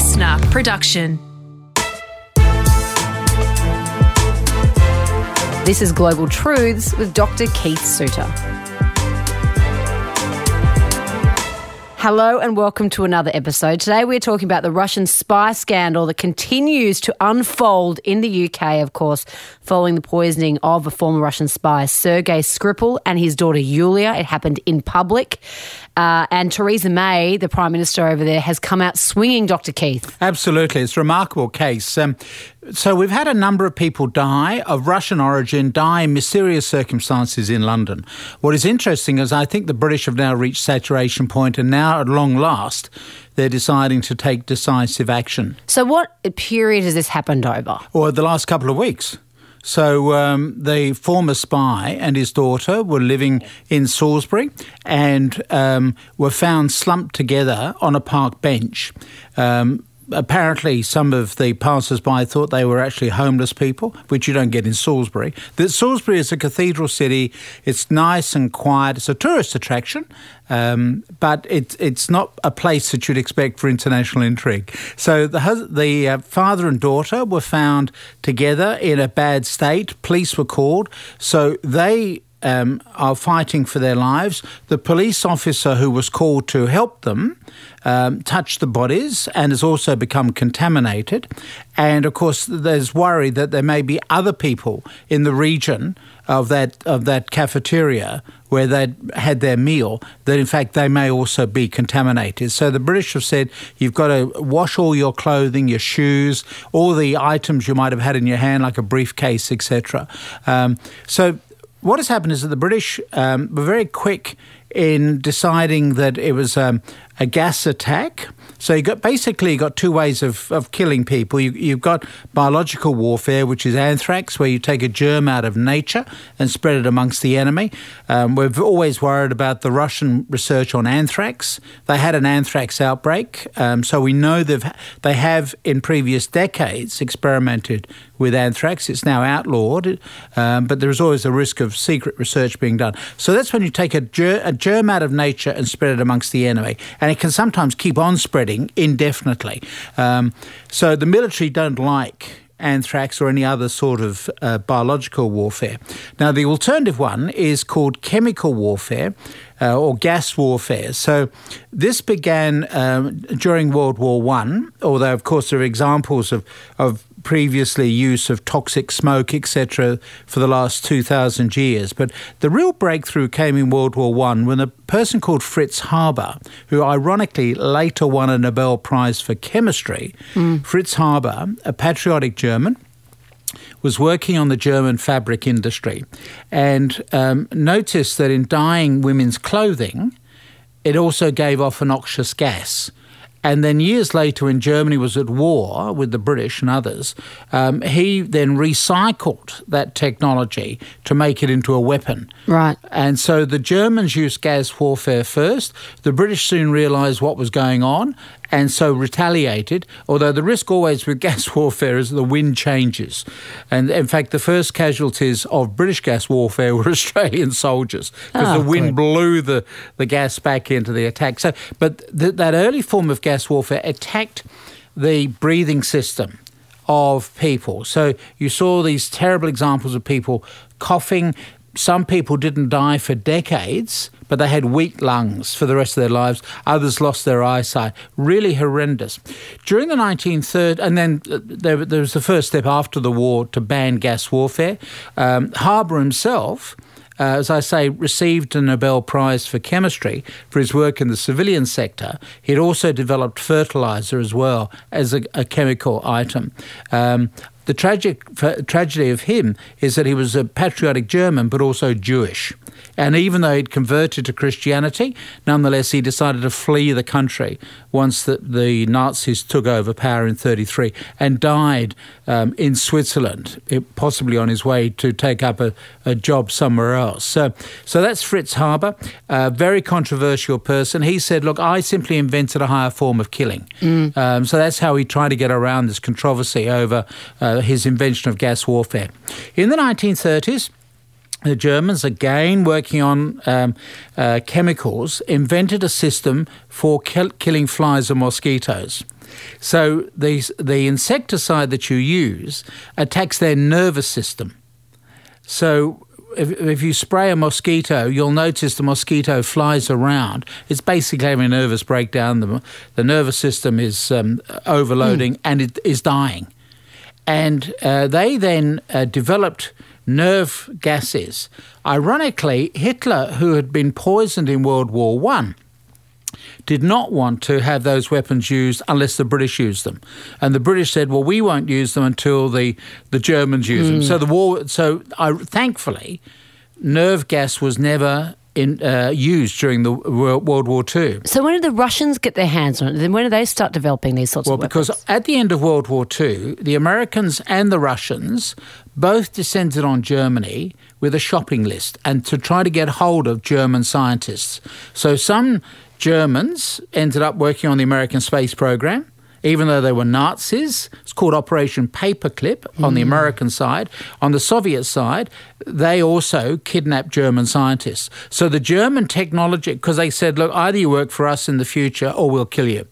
listener production. This is Global Truths with Dr. Keith Suter. Hello and welcome to another episode. Today we're talking about the Russian spy scandal that continues to unfold in the UK, of course, following the poisoning of a former Russian spy, Sergei Skripal, and his daughter Yulia. It happened in public. Uh, and Theresa May, the Prime Minister over there, has come out swinging, Dr. Keith. Absolutely. It's a remarkable case. Um, so we've had a number of people die of Russian origin, die in mysterious circumstances in London. What is interesting is I think the British have now reached saturation point and now at long last they're deciding to take decisive action. So what period has this happened over? Or the last couple of weeks. So um, the former spy and his daughter were living in Salisbury and um, were found slumped together on a park bench. Um, apparently some of the passers-by thought they were actually homeless people, which you don't get in Salisbury. The, Salisbury is a cathedral city. It's nice and quiet. It's a tourist attraction, um, but it, it's not a place that you'd expect for international intrigue. So the, the uh, father and daughter were found together in a bad state. Police were called. So they um, are fighting for their lives. The police officer who was called to help them um, touched the bodies and has also become contaminated. And of course, there's worry that there may be other people in the region of that of that cafeteria where they had their meal that in fact they may also be contaminated. So the British have said you've got to wash all your clothing, your shoes, all the items you might have had in your hand, like a briefcase, etc. Um, so what has happened is that the British um, were very quick in deciding that it was um, a gas attack. So you got basically you got two ways of, of killing people. You, you've got biological warfare, which is anthrax, where you take a germ out of nature and spread it amongst the enemy. Um, we've always worried about the Russian research on anthrax. They had an anthrax outbreak, um, so we know they've they have in previous decades experimented with anthrax. It's now outlawed, um, but there is always a risk of secret research being done. So that's when you take a, ger- a germ out of nature and spread it amongst the enemy, and it can sometimes keep on spreading indefinitely. Um, so the military don't like anthrax or any other sort of uh, biological warfare. Now, the alternative one is called chemical warfare. Uh, or gas warfare. So this began um, during World War One, although of course there are examples of, of previously use of toxic smoke, etc., for the last 2,000 years. But the real breakthrough came in World War One when a person called Fritz Haber, who ironically later won a Nobel Prize for chemistry, mm. Fritz Haber, a patriotic German, was working on the German fabric industry and um, noticed that in dyeing women's clothing, it also gave off a noxious gas. And then years later, when Germany was at war with the British and others, um, he then recycled that technology to make it into a weapon. Right. And so the Germans used gas warfare first. The British soon realised what was going on and so retaliated. Although the risk always with gas warfare is the wind changes. And in fact, the first casualties of British gas warfare were Australian soldiers because oh, ah, the wind good. blew the, the gas back into the attack. So, but th- that early form of gas warfare attacked the breathing system of people. So you saw these terrible examples of people coughing. Some people didn't die for decades but they had weak lungs for the rest of their lives. Others lost their eyesight. Really horrendous. During the 1930s, and then uh, there, there, was the first step after the war to ban gas warfare. Um, Haber himself. Uh, as I say, received a Nobel Prize for chemistry for his work in the civilian sector. He'd also developed fertilizer as well as a, a chemical item. Um, the tragic tragedy of him is that he was a patriotic German, but also Jewish. And even though he'd converted to Christianity, nonetheless he decided to flee the country once the, the Nazis took over power in 33 and died um, in Switzerland, possibly on his way to take up a, a job somewhere else. So, so that's Fritz Haber, a very controversial person. He said, Look, I simply invented a higher form of killing. Mm. Um, so that's how he tried to get around this controversy over uh, his invention of gas warfare. In the 1930s, the Germans, again working on um, uh, chemicals, invented a system for killing flies and mosquitoes. So the, the insecticide that you use attacks their nervous system. So if, if you spray a mosquito, you'll notice the mosquito flies around. It's basically having a nervous breakdown. The, the nervous system is um, overloading mm. and it is dying. And uh, they then uh, developed nerve gases. Ironically, Hitler, who had been poisoned in World War One, did not want to have those weapons used unless the British used them. And the British said, well, we won't use them until the, the Germans use mm. them. So the war, so I, thankfully, nerve gas was never in, uh, used during the World War II. So when did the Russians get their hands on it? Then when did they start developing these sorts well, of weapons? Well, because at the end of World War II, the Americans and the Russians both descended on Germany with a shopping list and to try to get hold of German scientists. So some Germans ended up working on the American space program. Even though they were Nazis, it's called Operation Paperclip on the mm. American side. On the Soviet side, they also kidnapped German scientists. So the German technology, because they said, look, either you work for us in the future or we'll kill you.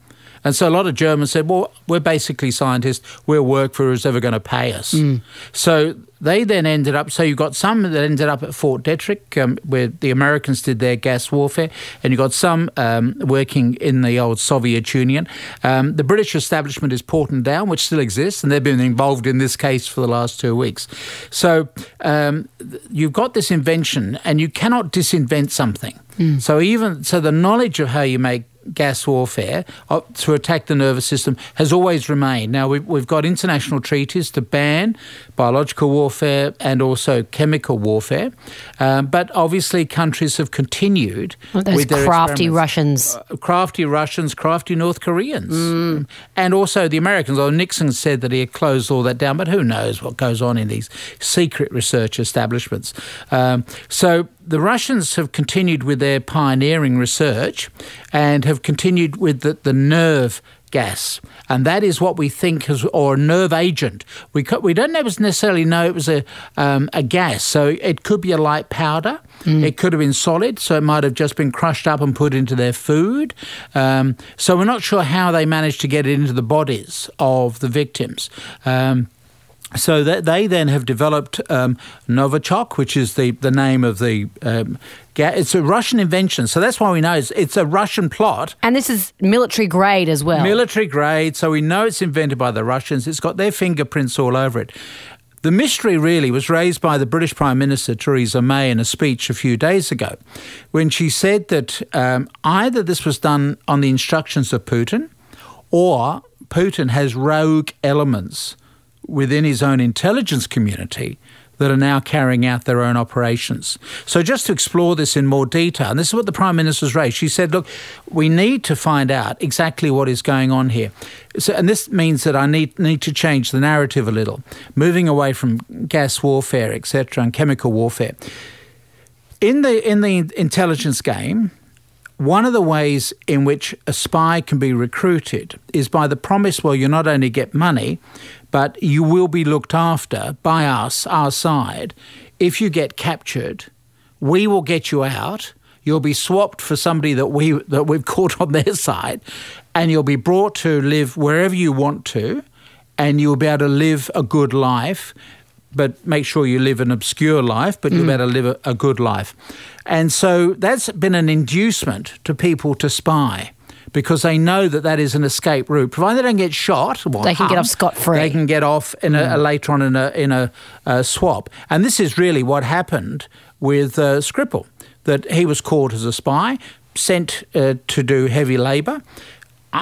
And so a lot of Germans said, well, we're basically scientists. We'll work for who's ever going to pay us. Mm. So they then ended up, so you've got some that ended up at Fort Detrick, um, where the Americans did their gas warfare, and you've got some um, working in the old Soviet Union. Um, the British establishment is Porton Down, which still exists, and they've been involved in this case for the last two weeks. So um, you've got this invention, and you cannot disinvent something. Mm. So even so, the knowledge of how you make gas warfare uh, to attack the nervous system has always remained. Now, we've, we've got international treaties to ban biological warfare and also chemical warfare, um, but obviously countries have continued well, those with crafty Russians. Uh, crafty Russians, crafty North Koreans. Mm. And also the Americans. Although Nixon said that he had closed all that down, but who knows what goes on in these secret research establishments. Um, so the Russians have continued with their pioneering research and have continued with the, the nerve gas, and that is what we think is, or a nerve agent. We we don't necessarily know it was a um, a gas, so it could be a light powder. Mm. It could have been solid, so it might have just been crushed up and put into their food. Um, so we're not sure how they managed to get it into the bodies of the victims. Um, so that they then have developed um, Novichok, which is the, the name of the um, it's a Russian invention, so that's why we know it's, it's, a Russian plot. And this is military grade as well. Military grade, so we know it's invented by the Russians. It's got their fingerprints all over it. The mystery really was raised by the British Prime Minister Theresa May in a speech a few days ago, when she said that um, either this was done on the instructions of Putin, or Putin has rogue elements within his own intelligence community that are now carrying out their own operations. So, just to explore this in more detail, and this is what the Prime Minister's raised, she said, Look, we need to find out exactly what is going on here. So, and this means that I need, need to change the narrative a little, moving away from gas warfare, etc., and chemical warfare. In the, in the intelligence game, one of the ways in which a spy can be recruited is by the promise well, you not only get money, but you will be looked after by us, our side. If you get captured, we will get you out. You'll be swapped for somebody that we that we've caught on their side, and you'll be brought to live wherever you want to, and you'll be able to live a good life. But make sure you live an obscure life, but you'll be mm. able to live a, a good life. And so that's been an inducement to people to spy because they know that that is an escape route. Provided they don't get shot, they can harmed, get off scot free. They can get off in a, mm. later on in a in a, a, swap. And this is really what happened with uh, Skripal. That he was caught as a spy, sent uh, to do heavy labour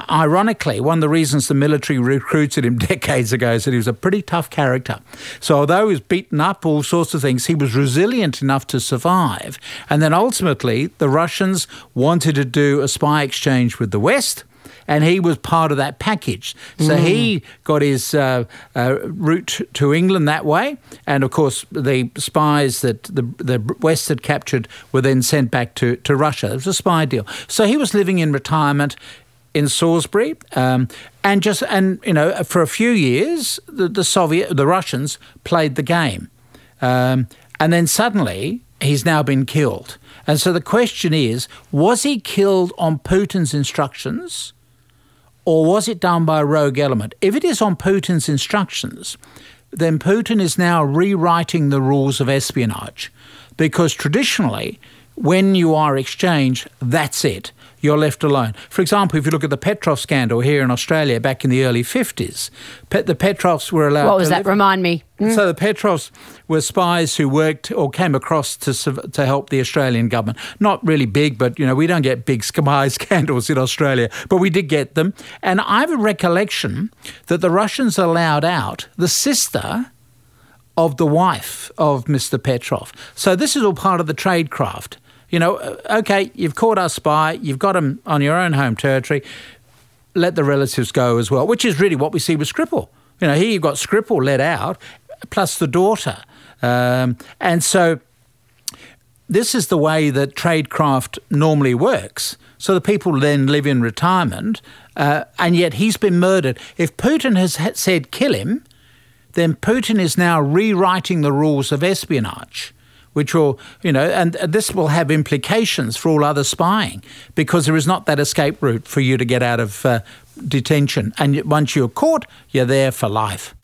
ironically, one of the reasons the military recruited him decades ago is that he was a pretty tough character. So, although he was beaten up, all sorts of things, he was resilient enough to survive. And then ultimately, the Russians wanted to do a spy exchange with the West. And he was part of that package. So mm. he got his uh, uh, route to England that way. And of course, the spies that the, the West had captured were then sent back to, to Russia. It was a spy deal. So he was living in retirement in Salisbury, um, and just and you know for a few years the, the Soviet the Russians played the game, um, and then suddenly he's now been killed. And so the question is, was he killed on Putin's instructions, or was it done by a rogue element? If it is on Putin's instructions, then Putin is now rewriting the rules of espionage because traditionally, when you are exchanged, that's it you're left alone. For example, if you look at the Petrov scandal here in Australia back in the early 50s, the Petrovs were allowed. What was that? Live. Remind me. Mm. So the Petrovs were spies who worked or came across to to help the Australian government. Not really big, but you know we don't get big spy scandals in Australia, but we did get them. And I have a recollection that the Russians allowed out the sister of the wife of Mr. Petrov. So this is all part of the tradecraft. You know, uh, okay, you've caught our spy, you've got him on your own home territory, let the relatives go as well, which is really what we see with Skripal. You know, here you've got Skripal let out, plus the daughter. Um, and so this is the way that tradecraft normally works. So the people then live in retirement, uh, and yet he's been murdered. If Putin has said kill him, then Putin is now rewriting the rules of espionage which will, you know, and this will have implications for all other spying because there is not that escape route for you to get out of uh, detention. And once you're caught, you're there for life.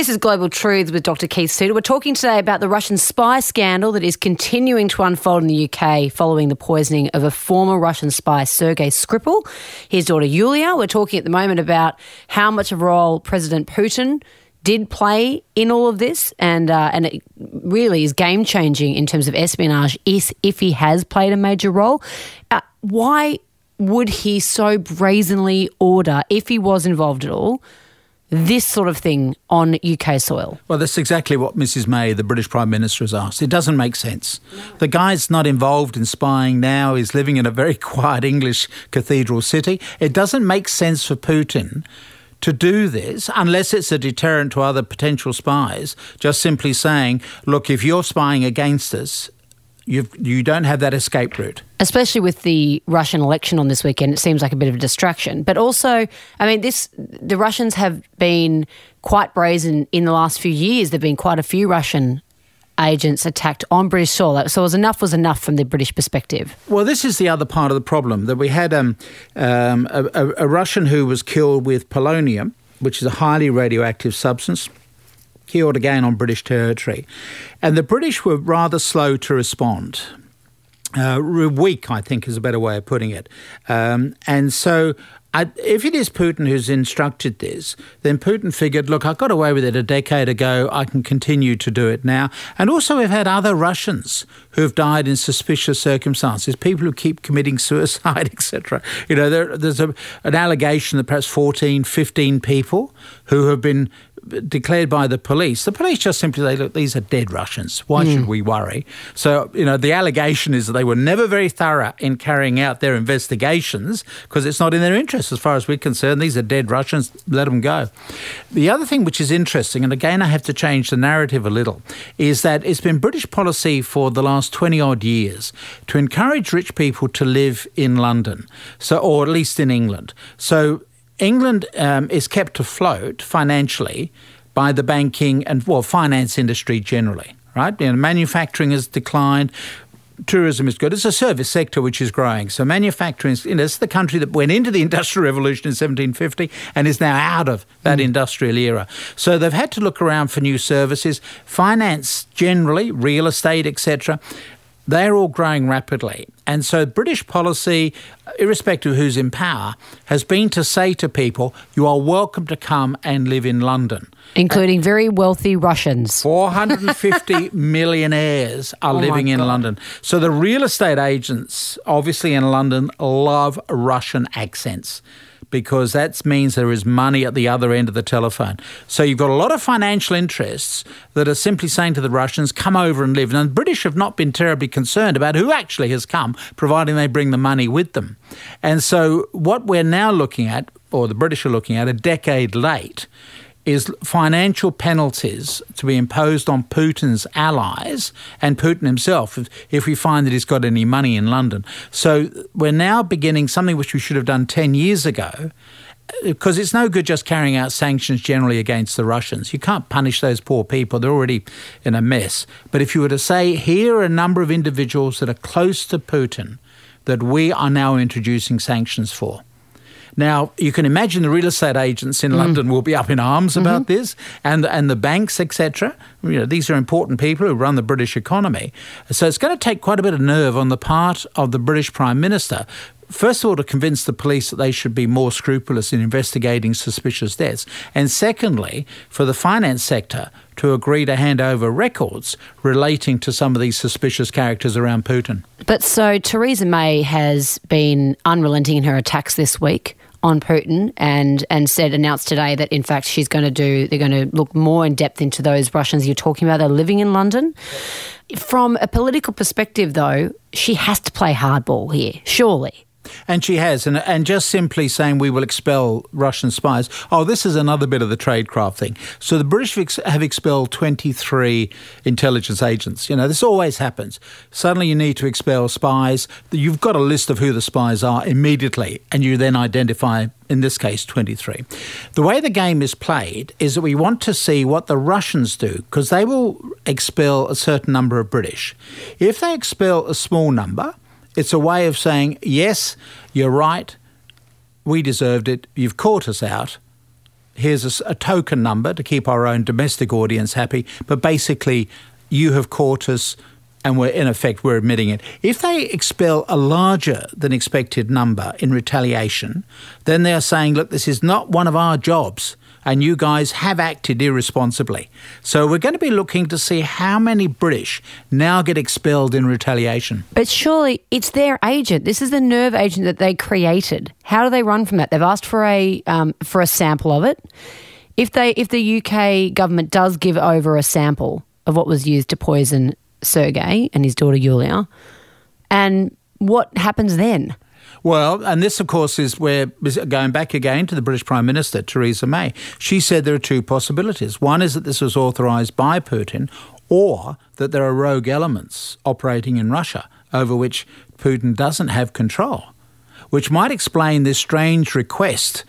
This is Global Truths with Dr. Keith Suter. We're talking today about the Russian spy scandal that is continuing to unfold in the UK following the poisoning of a former Russian spy, Sergei Skripal, his daughter Yulia. We're talking at the moment about how much of a role President Putin did play in all of this, and uh, and it really is game changing in terms of espionage. If if he has played a major role, uh, why would he so brazenly order, if he was involved at all? This sort of thing on UK soil? Well, that's exactly what Mrs May, the British Prime Minister, has asked. It doesn't make sense. The guy's not involved in spying now. He's living in a very quiet English cathedral city. It doesn't make sense for Putin to do this unless it's a deterrent to other potential spies, just simply saying, look, if you're spying against us, you've, you don't have that escape route. Especially with the Russian election on this weekend, it seems like a bit of a distraction. But also, I mean, this the Russians have been quite brazen in the last few years. There've been quite a few Russian agents attacked on British soil. So was enough was enough from the British perspective. Well, this is the other part of the problem that we had um, um, a, a Russian who was killed with polonium, which is a highly radioactive substance killed again on British territory. And the British were rather slow to respond. Uh, weak, I think, is a better way of putting it. Um, and so I, if it is Putin who's instructed this, then Putin figured, look, I got away with it a decade ago. I can continue to do it now. And also, we've had other Russians who've died in suspicious circumstances, people who keep committing suicide, etc. You know, there, there's a, an allegation that perhaps 14, 15 people who have been declared by the police, the police just simply say, look, these are dead Russians. Why mm. should we worry? So, you know, the allegation is that they were never very thorough in carrying out their investigations because it's not in their interest as far as we're concerned. These are dead Russians, let them go. The other thing which is interesting, and again, I have to change the narrative a little, is that it's been British policy for the last 20 odd years to encourage rich people to live in London, so or at least in England. So England um, is kept afloat financially by the banking and well finance industry generally, right? You know, manufacturing has declined. Tourism is good. It's a service sector which is growing. So manufacturing, you know, it's the country that went into the Industrial Revolution in 1750 and is now out of that mm. industrial era. So they've had to look around for new services. Finance generally, real estate, etc they're all growing rapidly. And so British policy, irrespective of who's in power, has been to say to people, you are welcome to come and live in London. Including uh, very wealthy Russians. 450 millionaires are oh living in London. So the real estate agents, obviously in London, love Russian accents because that means there is money at the other end of the telephone. So you've got a lot of financial interests that are simply saying to the Russians, come over and live. And the British have not been terribly concerned about who actually has come, providing they bring the money with them. And so what we're now looking at, or the British are looking at, a decade late, is financial penalties to be imposed on Putin's allies and Putin himself if, if, we find that he's got any money in London. So we're now beginning something which we should have done 10 years ago. Uh, because it's no good just carrying out sanctions generally against the Russians. You can't punish those poor people. They're already in a mess. But if you were to say, here are a number of individuals that are close to Putin that we are now introducing sanctions for. Now, you can imagine the real estate agents in mm. London will be up in arms mm-hmm. about this, and and the banks, etc. You know, these are important people who run the British economy. So it's going to take quite a bit of nerve on the part of the British Prime Minister first of all, to convince the police that they should be more scrupulous in investigating suspicious deaths, and secondly, for the finance sector to agree to hand over records relating to some of these suspicious characters around Putin. But so Theresa May has been unrelenting in her attacks this week on Putin and and said announced today that in fact she's going to do they're going to look more in depth into those Russians you're talking about. They're living in London. From a political perspective, though, she has to play hardball here, surely. And she has, and and just simply saying we will expel Russian spies. Oh, this is another bit of the tradecraft thing. So the British have expelled 23 intelligence agents. You know, this always happens. Suddenly you need to expel spies. You've got a list of who the spies are immediately, and you then identify, in this case, 23. The way the game is played is that we want to see what the Russians do, because they will expel a certain number of British. If they expel a small number, it's a way of saying, yes, you're right, we deserved it, you've caught us out. Here's a, a token number to keep our own domestic audience happy, but basically, you have caught us and we're in effect we're admitting it. If they expel a larger than expected number in retaliation, then they are saying, look, this is not one of our jobs and you guys have acted irresponsibly. So we're going to be looking to see how many British now get expelled in retaliation. But surely it's their agent. This is the nerve agent that they created. How do they run from that? They've asked for a um, for a sample of it. If they if the UK government does give over a sample of what was used to poison Sergei and his daughter Yulia, and what happens then? Well, and this, of course, is where, going back again to the British Prime Minister, Theresa May, she said there are two possibilities. One is that this was authorised by Putin, or that there are rogue elements operating in Russia over which Putin doesn't have control, which might explain this strange request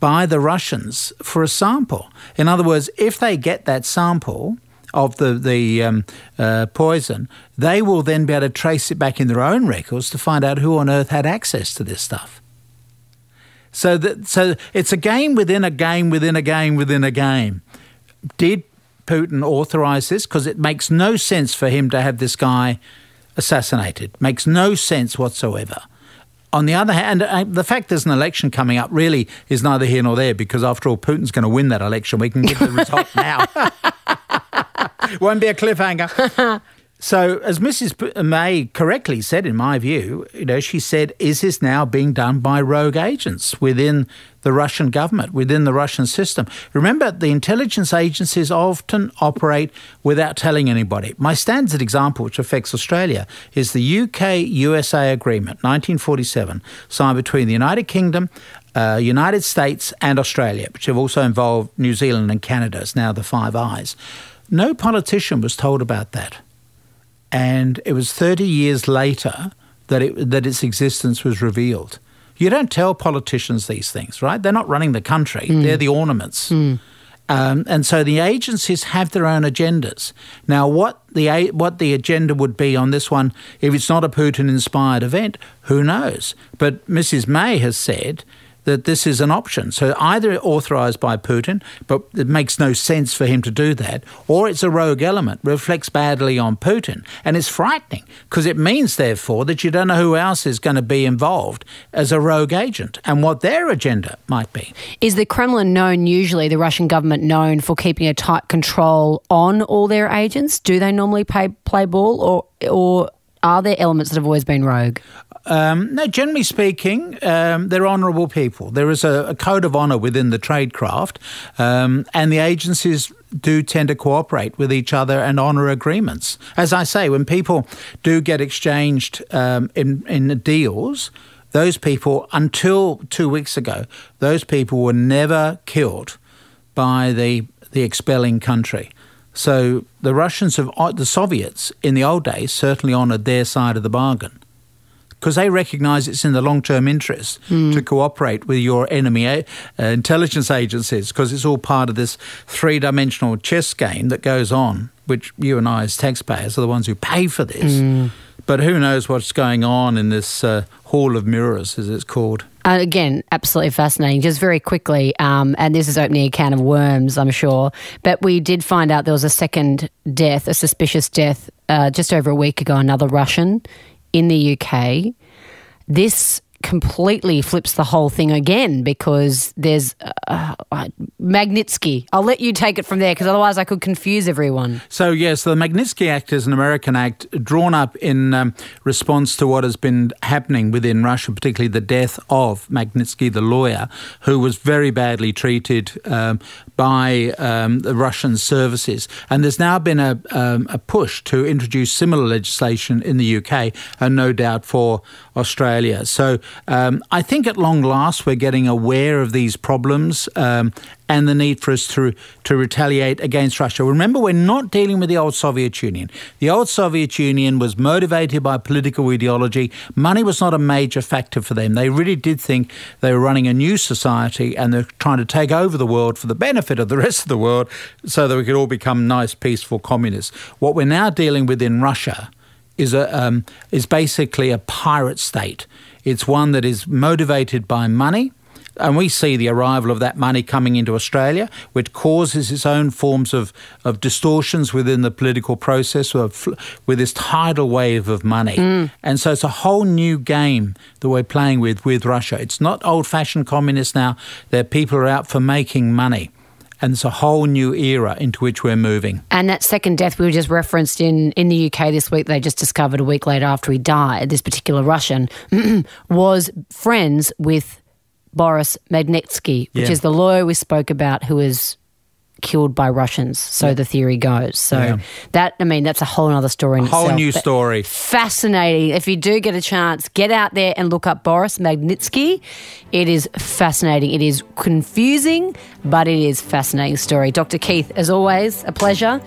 by the Russians for a sample. In other words, if they get that sample, of the the um, uh, poison, they will then be able to trace it back in their own records to find out who on earth had access to this stuff. So that so it's a game within a game within a game within a game. Did Putin authorize this? Because it makes no sense for him to have this guy assassinated. Makes no sense whatsoever. On the other hand, uh, the fact there's an election coming up really is neither here nor there because, after all, Putin's going to win that election. We can get the result now. Won't be a cliffhanger. So, as Mrs. May correctly said, in my view, you know, she said, "Is this now being done by rogue agents within the Russian government, within the Russian system?" Remember, the intelligence agencies often operate without telling anybody. My standard example, which affects Australia, is the UK-USA agreement, 1947, signed between the United Kingdom, uh, United States, and Australia, which have also involved New Zealand and Canada. It's now the Five Eyes. No politician was told about that. And it was 30 years later that, it, that its existence was revealed. You don't tell politicians these things, right? They're not running the country, mm. they're the ornaments. Mm. Um, and so the agencies have their own agendas. Now, what the what the agenda would be on this one, if it's not a Putin-inspired event, who knows? But Mrs. May has said that this is an option. So either authorised by Putin, but it makes no sense for him to do that, or it's a rogue element, reflects badly on Putin. And it's frightening because it means, therefore, that you don't know who else is going to be involved as a rogue agent and what their agenda might be. Is the Kremlin known, usually, the Russian government known for keeping a tight control on all their agents? Do they normally play, play ball or, or are there elements that have always been rogue? Um, no, generally speaking, um, they're honourable people. There is a, a, code of honour within the tradecraft, um, and the agencies do tend to cooperate with each other and honour agreements. As I say, when people do get exchanged um, in, in deals, those people, until two weeks ago, those people were never killed by the, the expelling country. So the Russians have, the Soviets in the old days certainly honoured their side of the bargain because they recognise it's in the long term interest to cooperate with your enemy uh, intelligence agencies because it's all part of this three dimensional chess game that goes on, which you and I, as taxpayers, are the ones who pay for this. But who knows what's going on in this uh, Hall of Mirrors, as it's called. Uh, again, absolutely fascinating. Just very quickly, um, and this is opening a can of worms, I'm sure. But we did find out there was a second death, a suspicious death, uh, just over a week ago. Another Russian in the UK. This completely flips the whole thing again because there's uh, uh, Magnitsky. I'll let you take it from there because otherwise I could confuse everyone. So, yes, the Magnitsky Act is an American act drawn up in um, response to what has been happening within Russia, particularly the death of Magnitsky, the lawyer, who was very badly treated um, by um, the Russian services. And there's now been a, um, a push to introduce similar legislation in the UK and no doubt for Australia. So, um, I think at long last we're getting aware of these problems um, and the need for us to, to retaliate against Russia. Remember, we're not dealing with the old Soviet Union. The old Soviet Union was motivated by political ideology. Money was not a major factor for them. They really did think they were running a new society and they're trying to take over the world for the benefit of the rest of the world so that we could all become nice, peaceful communists. What we're now dealing with in Russia is a um, is basically a pirate state. It's one that is motivated by money. And we see the arrival of that money coming into Australia, which causes its own forms of, of distortions within the political process with, with this tidal wave of money. Mm. And so it's a whole new game that we're playing with with Russia. It's not old fashioned communists now, they're people are out for making money and it's a whole new era into which we're moving. And that second death we were just referenced in in the UK this week, they just discovered a week later after he died, this particular Russian was friends with Boris Magnitsky, which Yeah. is the lawyer we spoke about who was killed by Russians, so the theory goes. So Yeah. that I mean that's a whole other story in Whole itself. new story. Fascinating. If you do get a chance, get out there and look up Boris Magnitsky. It is fascinating. It is confusing, but it is fascinating story. Dr. Keith, as always, a pleasure.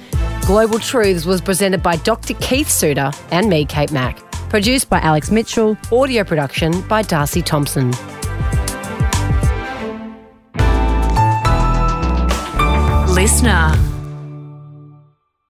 Global Truths was presented by Dr. Keith Suter and me, Kate Mack. Produced by Alex Mitchell. Audio production by Darcy Thompson. Listener.